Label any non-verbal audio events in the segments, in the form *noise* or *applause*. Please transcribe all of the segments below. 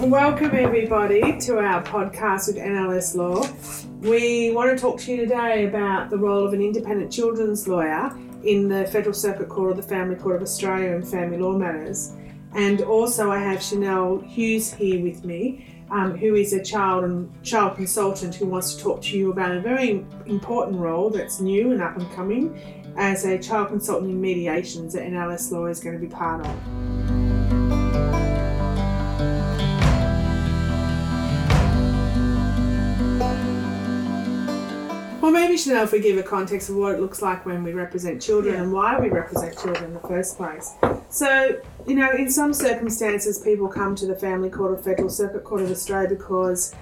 Welcome, everybody, to our podcast with NLS Law. We want to talk to you today about the role of an independent children's lawyer in the Federal Circuit Court or the Family Court of Australia in family law matters. And also, I have Chanel Hughes here with me, um, who is a child and child consultant who wants to talk to you about a very important role that's new and up and coming as a child consultant in mediations that NLS Law is going to be part of. Well, maybe Chanel, if we give a context of what it looks like when we represent children and why we represent children in the first place. So, you know, in some circumstances, people come to the Family Court or Federal Circuit Court of Australia because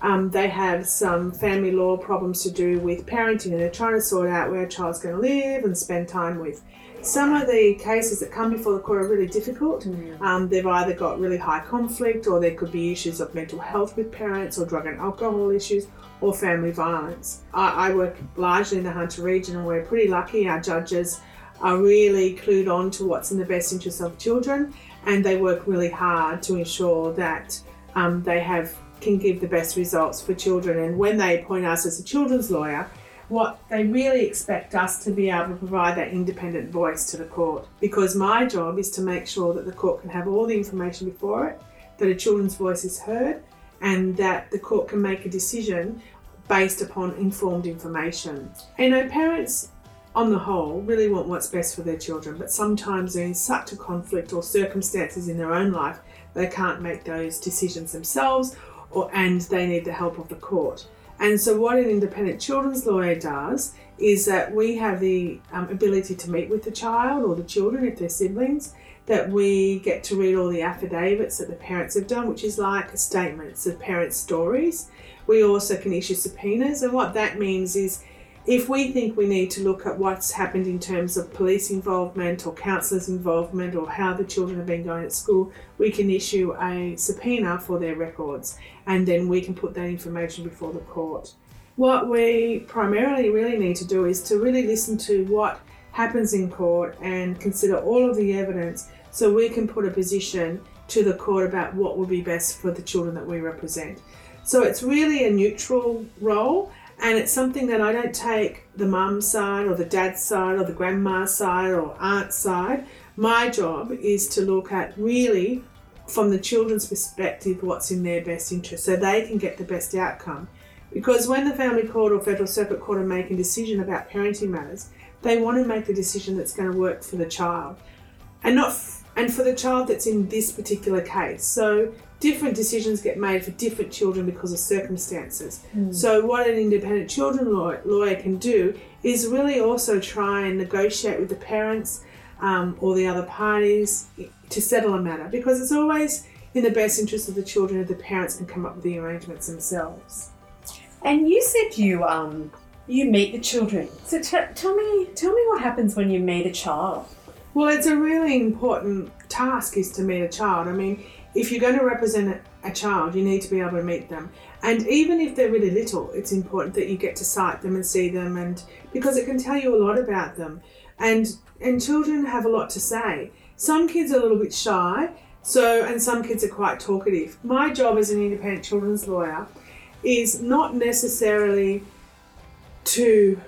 um, they have some family law problems to do with parenting and they're trying to sort out where a child's going to live and spend time with. Some of the cases that come before the court are really difficult. Um, they've either got really high conflict, or there could be issues of mental health with parents, or drug and alcohol issues, or family violence. I, I work largely in the Hunter region, and we're pretty lucky. Our judges are really clued on to what's in the best interest of children, and they work really hard to ensure that um, they have can give the best results for children. And when they appoint us as a children's lawyer, what they really expect us to be able to provide that independent voice to the court. Because my job is to make sure that the court can have all the information before it, that a children's voice is heard, and that the court can make a decision based upon informed information. You know, parents on the whole really want what's best for their children, but sometimes they're in such a conflict or circumstances in their own life they can't make those decisions themselves or and they need the help of the court. And so, what an independent children's lawyer does is that we have the um, ability to meet with the child or the children if they're siblings, that we get to read all the affidavits that the parents have done, which is like statements of parents' stories. We also can issue subpoenas, and what that means is if we think we need to look at what's happened in terms of police involvement or counsellors' involvement or how the children have been going at school, we can issue a subpoena for their records and then we can put that information before the court. What we primarily really need to do is to really listen to what happens in court and consider all of the evidence so we can put a position to the court about what will be best for the children that we represent. So it's really a neutral role and it's something that I don't take the mum's side or the dad's side or the grandma's side or aunt's side. My job is to look at really from the children's perspective what's in their best interest so they can get the best outcome. Because when the family court or federal circuit court are making a decision about parenting matters, they want to make the decision that's going to work for the child and not f- and for the child that's in this particular case. So different decisions get made for different children because of circumstances. So what an independent children law- lawyer can do is really also try and negotiate with the parents um, or the other parties to settle a matter because it's always in the best interest of the children if the parents can come up with the arrangements themselves. And you said you um you meet the children. So t- tell me tell me what happens when you meet a child. Well, it's a really important task is to meet a child. I mean, if you're going to represent a child, you need to be able to meet them. And even if they're really little, it's important that you get to sight them and see them and because it can tell you a lot about them. And and children have a lot to say. Some kids are a little bit shy, so and some kids are quite talkative. My job as an independent children's lawyer is not necessarily to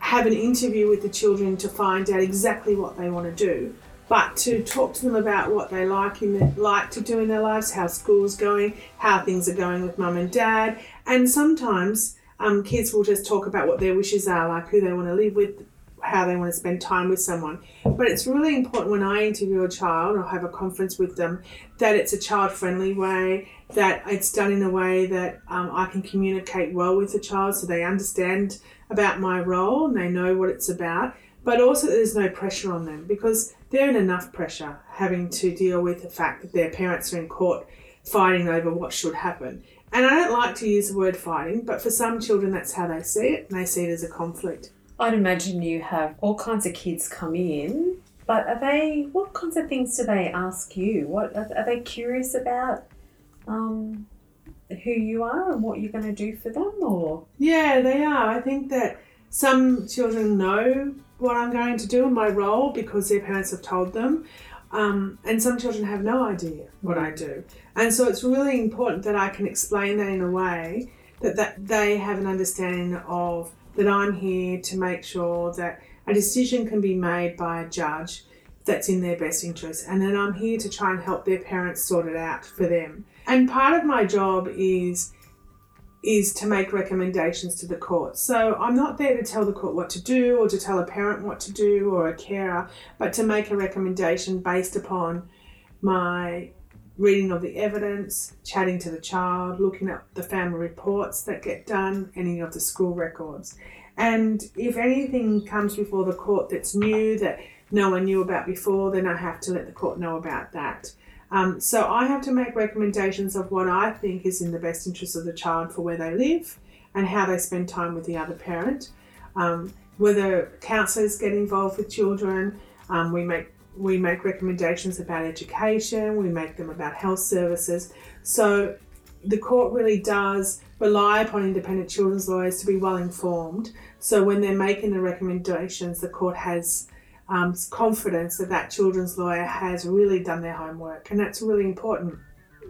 have an interview with the children to find out exactly what they want to do, but to talk to them about what they like in their, like to do in their lives, how school's going, how things are going with mum and dad, and sometimes um, kids will just talk about what their wishes are, like who they want to live with, how they want to spend time with someone. But it's really important when I interview a child or have a conference with them that it's a child friendly way, that it's done in a way that um, I can communicate well with the child so they understand about my role and they know what it's about. But also, there's no pressure on them because they're in enough pressure having to deal with the fact that their parents are in court fighting over what should happen. And I don't like to use the word fighting, but for some children, that's how they see it, and they see it as a conflict. I'd imagine you have all kinds of kids come in, but are they what kinds of things do they ask you? What are, are they curious about um, who you are and what you're going to do for them or Yeah, they are. I think that some children know what I'm going to do in my role because their parents have told them. Um, and some children have no idea what I do. And so it's really important that I can explain that in a way that, that they have an understanding of that I'm here to make sure that a decision can be made by a judge that's in their best interest and then I'm here to try and help their parents sort it out for them. And part of my job is is to make recommendations to the court. So I'm not there to tell the court what to do or to tell a parent what to do or a carer, but to make a recommendation based upon my reading of the evidence, chatting to the child, looking at the family reports that get done, any of the school records. And if anything comes before the court that's new that no one knew about before, then I have to let the court know about that. Um, so I have to make recommendations of what I think is in the best interest of the child for where they live and how they spend time with the other parent. Um, whether counsellors get involved with children, um, we make we make recommendations about education, we make them about health services. So the court really does rely upon independent children's lawyers to be well informed. So when they're making the recommendations, the court has um, confidence that that children's lawyer has really done their homework, and that's really important.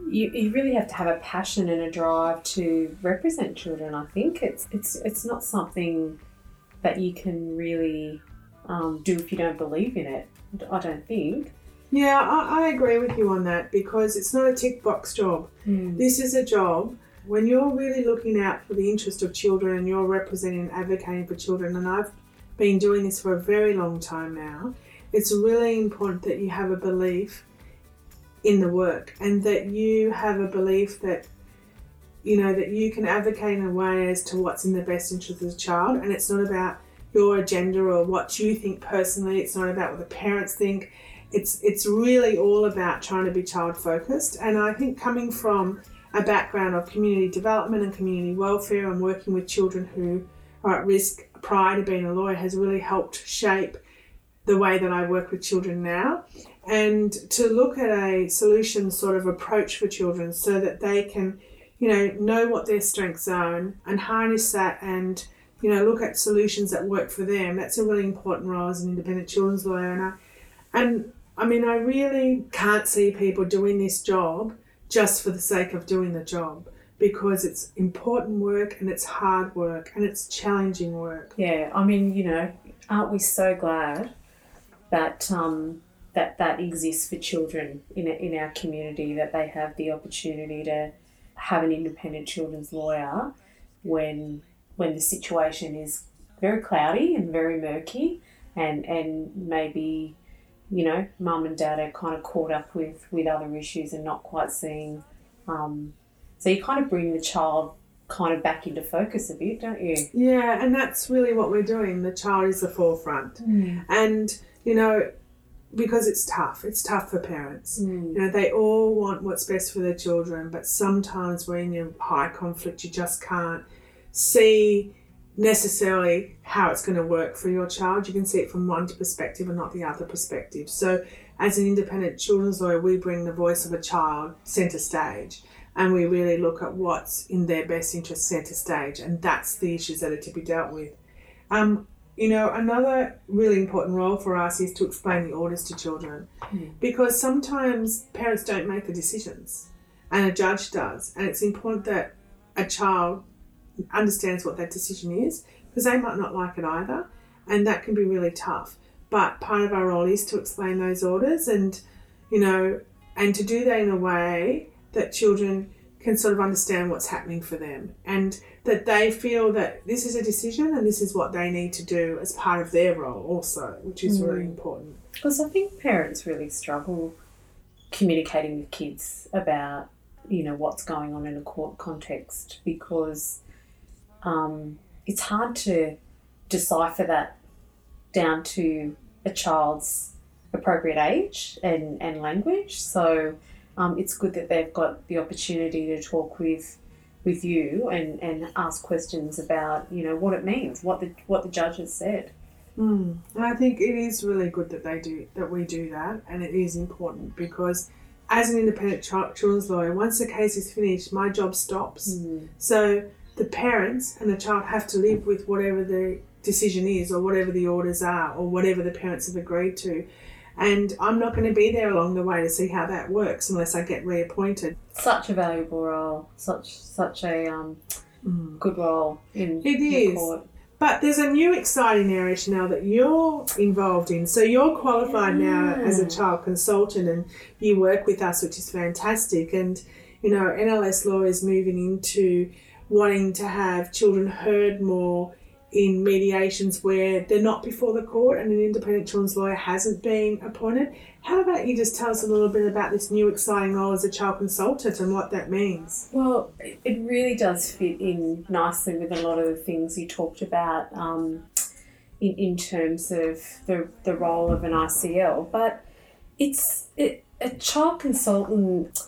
You, you really have to have a passion and a drive to represent children. I think it's it's it's not something that you can really um, do if you don't believe in it. I don't think. Yeah, I, I agree with you on that because it's not a tick box job. Mm. This is a job when you're really looking out for the interest of children and you're representing and advocating for children. And I've been doing this for a very long time now, it's really important that you have a belief in the work and that you have a belief that you know that you can advocate in a way as to what's in the best interest of the child. And it's not about your agenda or what you think personally. It's not about what the parents think. It's it's really all about trying to be child focused and i think coming from a background of community development and community welfare and working with children who are at risk prior to being a lawyer has really helped shape the way that I work with children now. And to look at a solution sort of approach for children so that they can you know know what their strengths are and, and harness that and you know look at solutions that work for them. That's a really important role as an independent children's lawyer. And I, and I mean I really can't see people doing this job just for the sake of doing the job because it's important work and it's hard work and it's challenging work. Yeah, I mean, you know, aren't we so glad that um, that that exists for children in in our community that they have the opportunity to have an independent children's lawyer when when the situation is very cloudy and very murky and and maybe you know mum and dad are kind of caught up with with other issues and not quite seeing um, so you kind of bring the child kind of back into focus a bit, don't you? Yeah, and that's really what we're doing. The child is the forefront. Mm. And, you know, because it's tough, it's tough for parents. Mm. You know, they all want what's best for their children, but sometimes when you're in high conflict, you just can't see necessarily how it's going to work for your child. You can see it from one perspective and not the other perspective. So, as an independent children's lawyer, we bring the voice of a child centre stage and we really look at what's in their best interest centre stage, and that's the issues that are to be dealt with. Um, you know, another really important role for us is to explain the orders to children Mm. because sometimes parents don't make the decisions and a judge does, and it's important that a child understands what that decision is because they might not like it either, and that can be really tough. But part of our role is to explain those orders and, you know, and to do that in a way that children can sort of understand what's happening for them and that they feel that this is a decision and this is what they need to do as part of their role also, which is really important. Because I think parents really struggle communicating with kids about, you know, what's going on in a court context because um, it's hard to decipher that down to a child's appropriate age and, and language. So um, it's good that they've got the opportunity to talk with with you and, and ask questions about you know what it means, what the what the judge has said. Mm. And I think it is really good that they do that we do that, and it is important because as an independent child, children's lawyer, once the case is finished, my job stops. So the parents and the child have to live with whatever the decision is, or whatever the orders are, or whatever the parents have agreed to. And I'm not going to be there along the way to see how that works unless I get reappointed. Such a valuable role, such such a um, good role in It is. court. But there's a new exciting area, Chanel, that you're involved in. So you're qualified now as a child consultant and you work with us, which is fantastic. And, you know, NLS law is moving into wanting to have children heard more in mediations where they're not before the court and an independent children's lawyer hasn't been appointed. How about you just tell us a little bit about this new exciting role as a child consultant and what that means? Well, it really does fit in nicely with a lot of the things you talked about um, in, in terms of the, the role of an ICL. But it's it, a child consultant,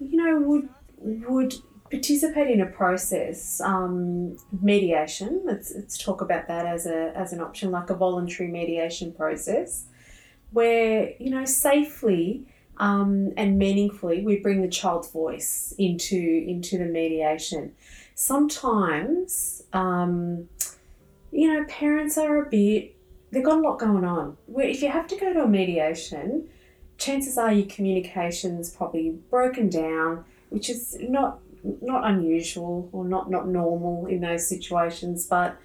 you know, would would participate in a process, um, mediation. Let's, let's talk about that as a as an option, like a voluntary mediation process, where you know safely um, and meaningfully, we bring the child's voice into into the mediation. Sometimes, um, you know, parents are a bit they've got a lot going on. Where if you have to go to a mediation, chances are your communication's probably broken down, which is not not unusual or not not normal in those situations, but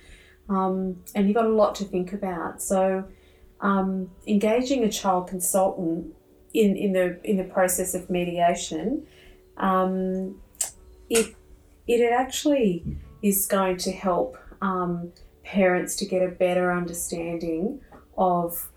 um, and you've got a lot to think about. So, um, engaging a child consultant in, in the in the process of mediation, um, it it actually is going to help um, parents to get a better understanding of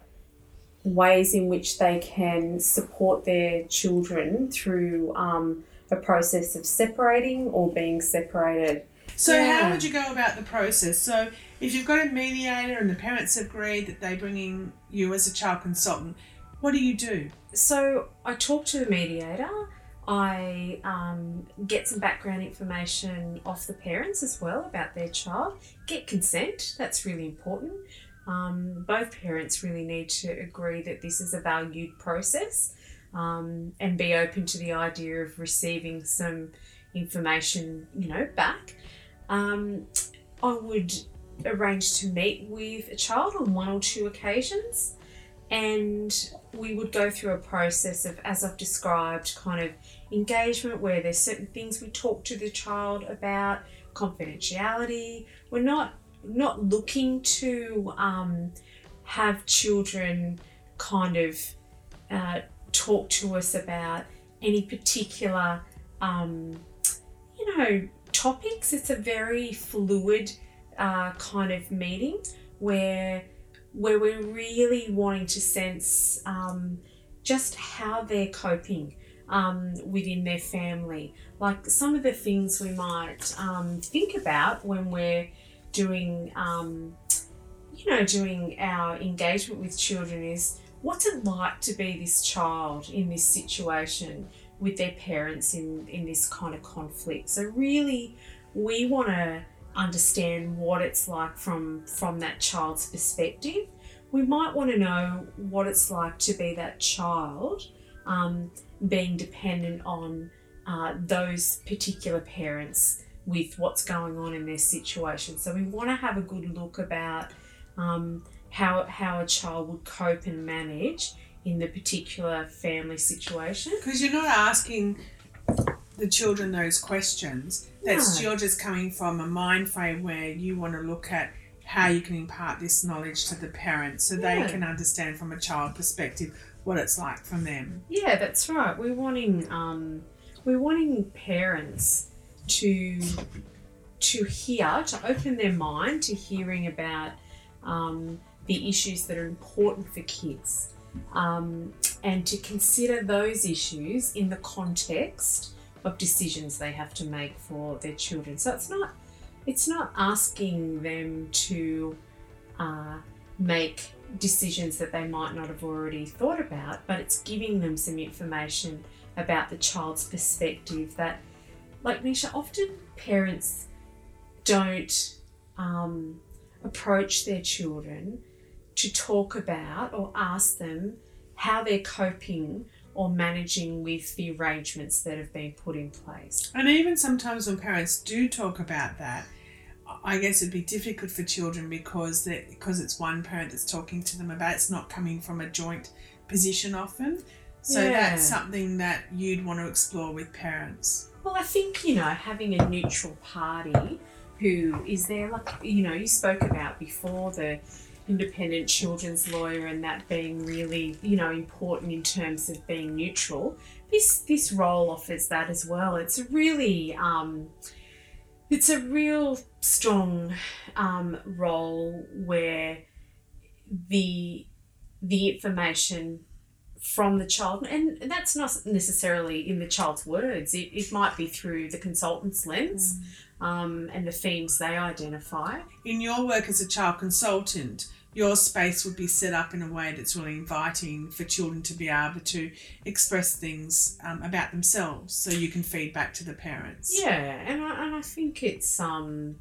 ways in which they can support their children through um, a process of separating or being separated. So how would you go about the process? So if you've got a mediator and the parents agree that they're bringing you as a child consultant, what do you do? So I talk to the mediator. I um, get some background information off the parents as well about their child. Get consent. That's really important. Um, both parents really need to agree that this is a valued process um, and be open to the idea of receiving some information, you know, back. Um, I would arrange to meet with a child on one or two occasions and we would go through a process of, as I've described, kind of engagement where there's certain things we talk to the child about, confidentiality. We're not not looking to um, have children kind of uh, talk to us about any particular, um, you know, topics. It's a very fluid uh, kind of meeting where where we're really wanting to sense um, just how they're coping um, within their family. Like some of the things we might um, think about when we're doing, um, you know, doing our engagement with children is what's it like to be this child in this situation with their parents in, in this kind of conflict. So really, we want to understand what it's like from from that child's perspective. We might want to know what it's like to be that child, um, being dependent on uh, those particular parents with what's going on in their situation. So we want to have a good look about um, how how a child would cope and manage in the particular family situation. Because you're not asking the children those questions. That's No. you're just coming from a mind frame where you want to look at how you can impart this knowledge to the parents so they can understand from a child perspective what it's like from them. Yeah, that's right. We're wanting um, we're wanting parents to to hear, to open their mind to hearing about um, the issues that are important for kids, um, and to consider those issues in the context of decisions they have to make for their children. So it's not it's not asking them to uh, make decisions that they might not have already thought about, but it's giving them some information about the child's perspective that, like Neisha, often parents don't um, approach their children to talk about or ask them how they're coping or managing with the arrangements that have been put in place. And even sometimes when parents do talk about that, I guess it'd be difficult for children because they because it's one parent that's talking to them about it. it's not coming from a joint position often. So Yeah. that's something that you'd want to explore with parents. Well, I think, you know, having a neutral party who is there, like, you know, you spoke about before the independent children's lawyer and that being really, you know, important in terms of being neutral. This this role offers that as well. It's a really um, it's a real strong um, role where the the information from the child and that's not necessarily in the child's words it, it might be through the consultant's lens um, and the themes they identify In your work as a child consultant, your space would be set up in a way that's really inviting for children to be able to express things um, about themselves so you can feed back to the parents. yeah and I, and I think it's um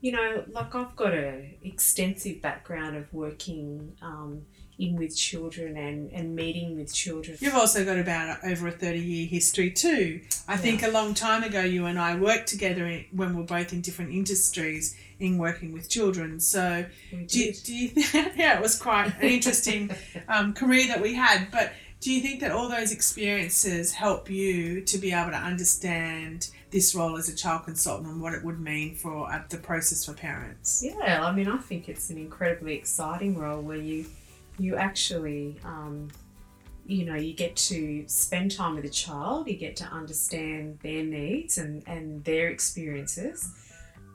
you know like i've got an extensive background of working um, in with children and, and meeting with children You've also got about over a 30 year history too. I think a long time ago, you and I worked together in, when we are both in different industries in working with children. So, do you, do you think, *laughs* yeah, it was quite an interesting um, career that we had. But do you think that all those experiences help you to be able to understand this role as a child consultant and what it would mean for uh, the process for parents? Yeah, I mean, I think it's an incredibly exciting role where you you actually, um, you know, you get to spend time with a child, you get to understand their needs and, and their experiences.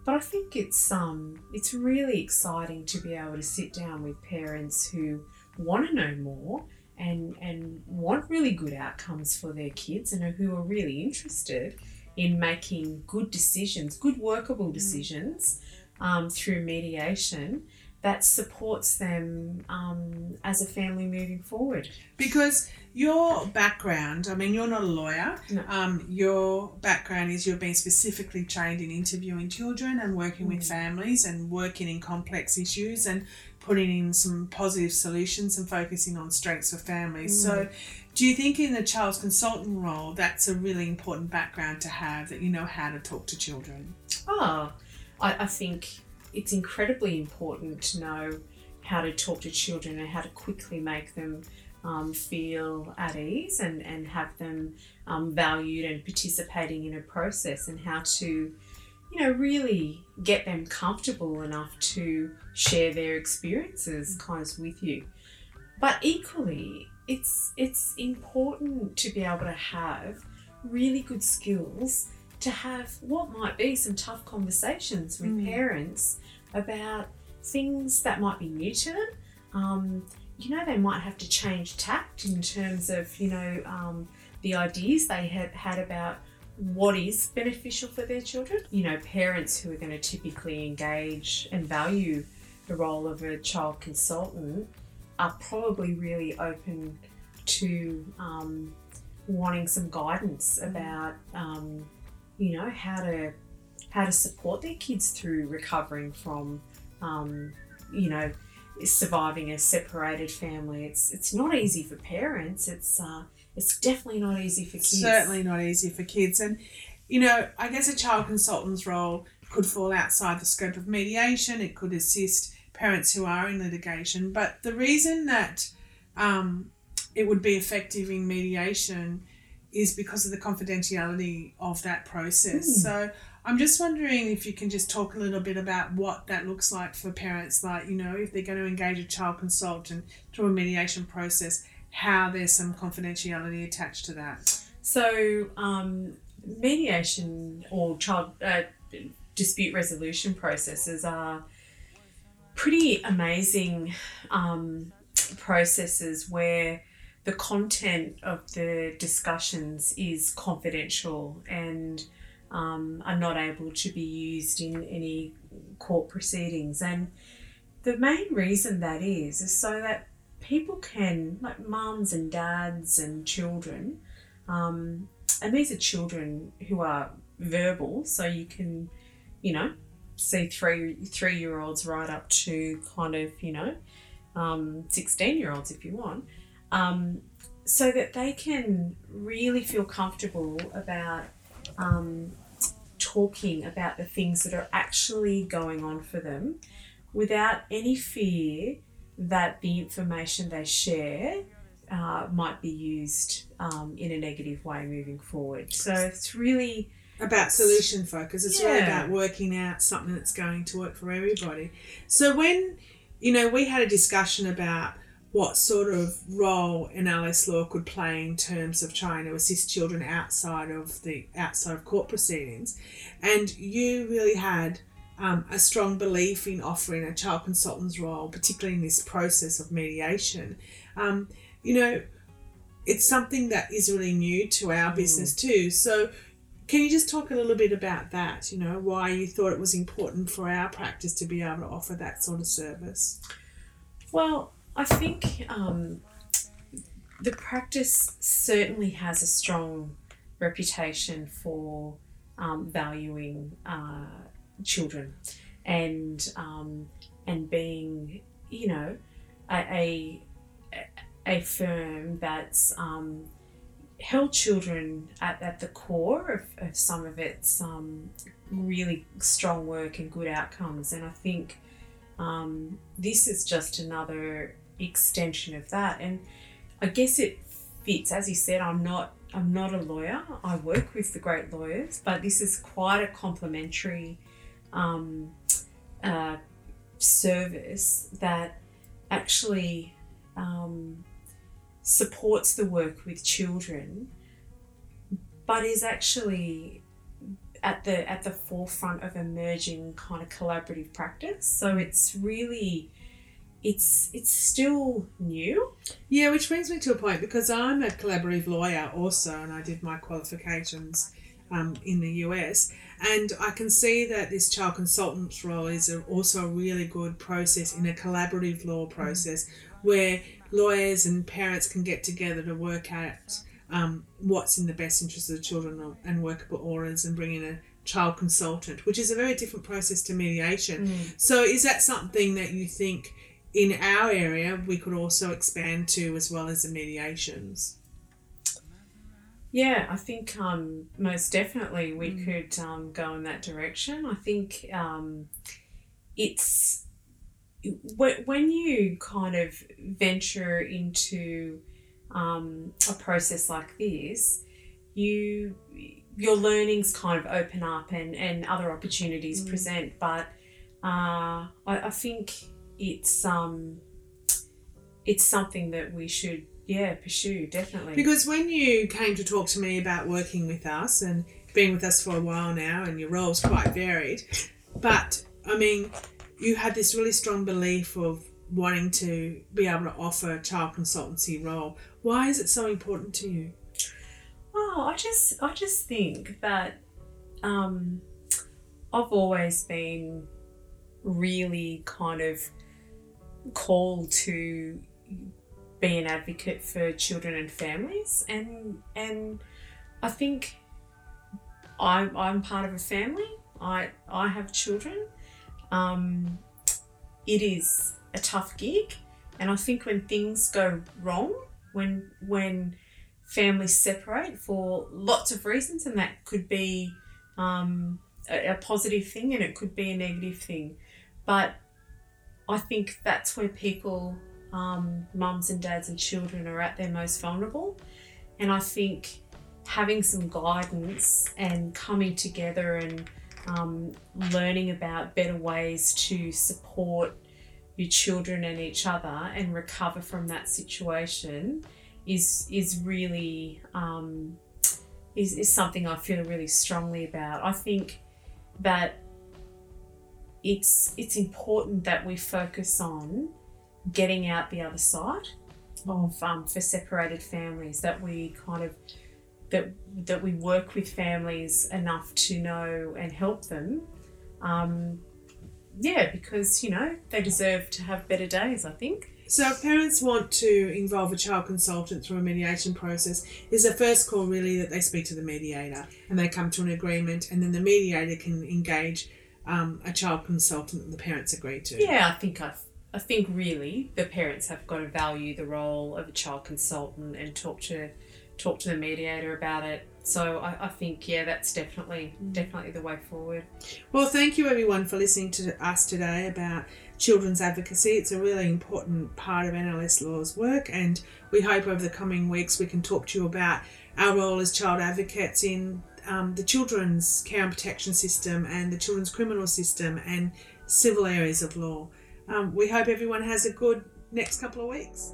But I think it's um it's really exciting to be able to sit down with parents who want to know more and and want really good outcomes for their kids and who are really interested in making good decisions, good workable decisions um, through mediation that supports them um, as a family moving forward. Because your background, I mean, you're not a lawyer. No. Um, your background is you've been specifically trained in interviewing children and working with Mm. families and working in complex issues and putting in some positive solutions and focusing on strengths for families. So, do you think in the child's consultant role that's a really important background to have that you know how to talk to children? Oh, I, I think it's incredibly important to know how to talk to children and how to quickly make them um, feel at ease and, and have them um, valued and participating in a process and how to, you know, really get them comfortable enough to share their experiences kind of with you. But equally, it's it's important to be able to have really good skills to have what might be some tough conversations with Mm. parents about things that might be new to them. Um, you know, they might have to change tact in terms of, you know, um, the ideas they had had about what is beneficial for their children. You know, parents who are going to typically engage and value the role of a child consultant are probably really open to um, wanting some guidance about, um, you know, how to how to support their kids through recovering from, um, you know, surviving a separated family. It's it's not easy for parents. It's uh, it's definitely not easy for kids. Certainly not easy for kids. And, you know, I guess a child consultant's role could fall outside the scope of mediation, it could assist parents who are in litigation. But the reason that um, it would be effective in mediation is because of the confidentiality of that process. Hmm. So I'm just wondering if you can just talk a little bit about what that looks like for parents, like, you know, if they're going to engage a child consultant through a mediation process, how there's some confidentiality attached to that. So, um, mediation or child uh, dispute resolution processes are pretty amazing um, processes where the content of the discussions is confidential and um, are not able to be used in any court proceedings. And the main reason that is is so that people can, like mums and dads and children, um, and these are children who are verbal, so you can, you know, see three three year olds right up to kind of you know, um, sixteen year olds if you want, um, so that they can really feel comfortable about um, talking about the things that are actually going on for them, without any fear that the information they share uh, might be used um, in a negative way moving forward. So it's really about solution focus. It's really about working out something that's going to work for everybody. So when you know we had a discussion about what sort of role NLS law could play in terms of trying to assist children outside of the outside of court proceedings, and you really had um, a strong belief in offering a child consultant's role, particularly in this process of mediation. Um, you know, it's something that is really new to our business too. So, can you just talk a little bit about that? You know, why you thought it was important for our practice to be able to offer that sort of service? Well, I think um, the practice certainly has a strong reputation for um, valuing uh, children and um, and being, you know, a a, a firm that's um, held children at, at the core of, of some of its um, really strong work and good outcomes. And I think um, this is just another extension of that. And I guess it fits, as you said, I'm not I'm not a lawyer. I work with the great lawyers, but this is quite a complementary um, uh, service that actually um, supports the work with children, but is actually at the at the forefront of emerging kind of collaborative practice. So it's really it's it's still new. Yeah, which brings me to a point because I'm a collaborative lawyer also, and I did my qualifications um, in the US, and I can see that this child consultant's role is a, also a really good process in a collaborative law process where lawyers and parents can get together to work out um, what's in the best interest of the children and workable orders and bring in a child consultant, which is a very different process to mediation. So, is that something that you think in our area we could also expand to as well as the mediations? Yeah, I think um, most definitely we could um, go in that direction. I think um, it's wh- when you kind of venture into um, a process like this, you your learnings kind of open up and, and other opportunities Mm. present. But uh, I, I think it's um it's something that we should yeah pursue definitely. Because when you came to talk to me about working with us and being with us for a while now, and your role's quite varied, but I mean, you had this really strong belief of wanting to be able to offer a child consultancy role. Why is it so important to you? Oh, I just I just think that um, I've always been really kind of called to be an advocate for children and families, and and I think I'm I'm part of a family. I I have children. Um, it is a tough gig, and I think when things go wrong, when when families separate for lots of reasons, and that could be um, a, a positive thing and it could be a negative thing. But I think that's where people, um, mums and dads and children, are at their most vulnerable. And I think having some guidance and coming together and um, learning about better ways to support your children and each other and recover from that situation is is really um, is, is something I feel really strongly about. I think that it's it's important that we focus on getting out the other side of um, for separated families. That we kind of that that we work with families enough to know and help them. Um, yeah, because you know they deserve to have better days. I think. So, if parents want to involve a child consultant through a mediation process, is the first call really that they speak to the mediator and they come to an agreement, and then the mediator can engage um, a child consultant that the parents agree to. Yeah, I think I, I think really the parents have got to value the role of a child consultant and talk to talk to the mediator about it. So I, I think yeah, that's definitely definitely the way forward. Well, thank you everyone for listening to us today about children's advocacy. It's a really important part of NLS Law's work, and we hope over the coming weeks we can talk to you about our role as child advocates in um, the children's care and protection system and the children's criminal system and civil areas of law. Um, we hope everyone has a good next couple of weeks.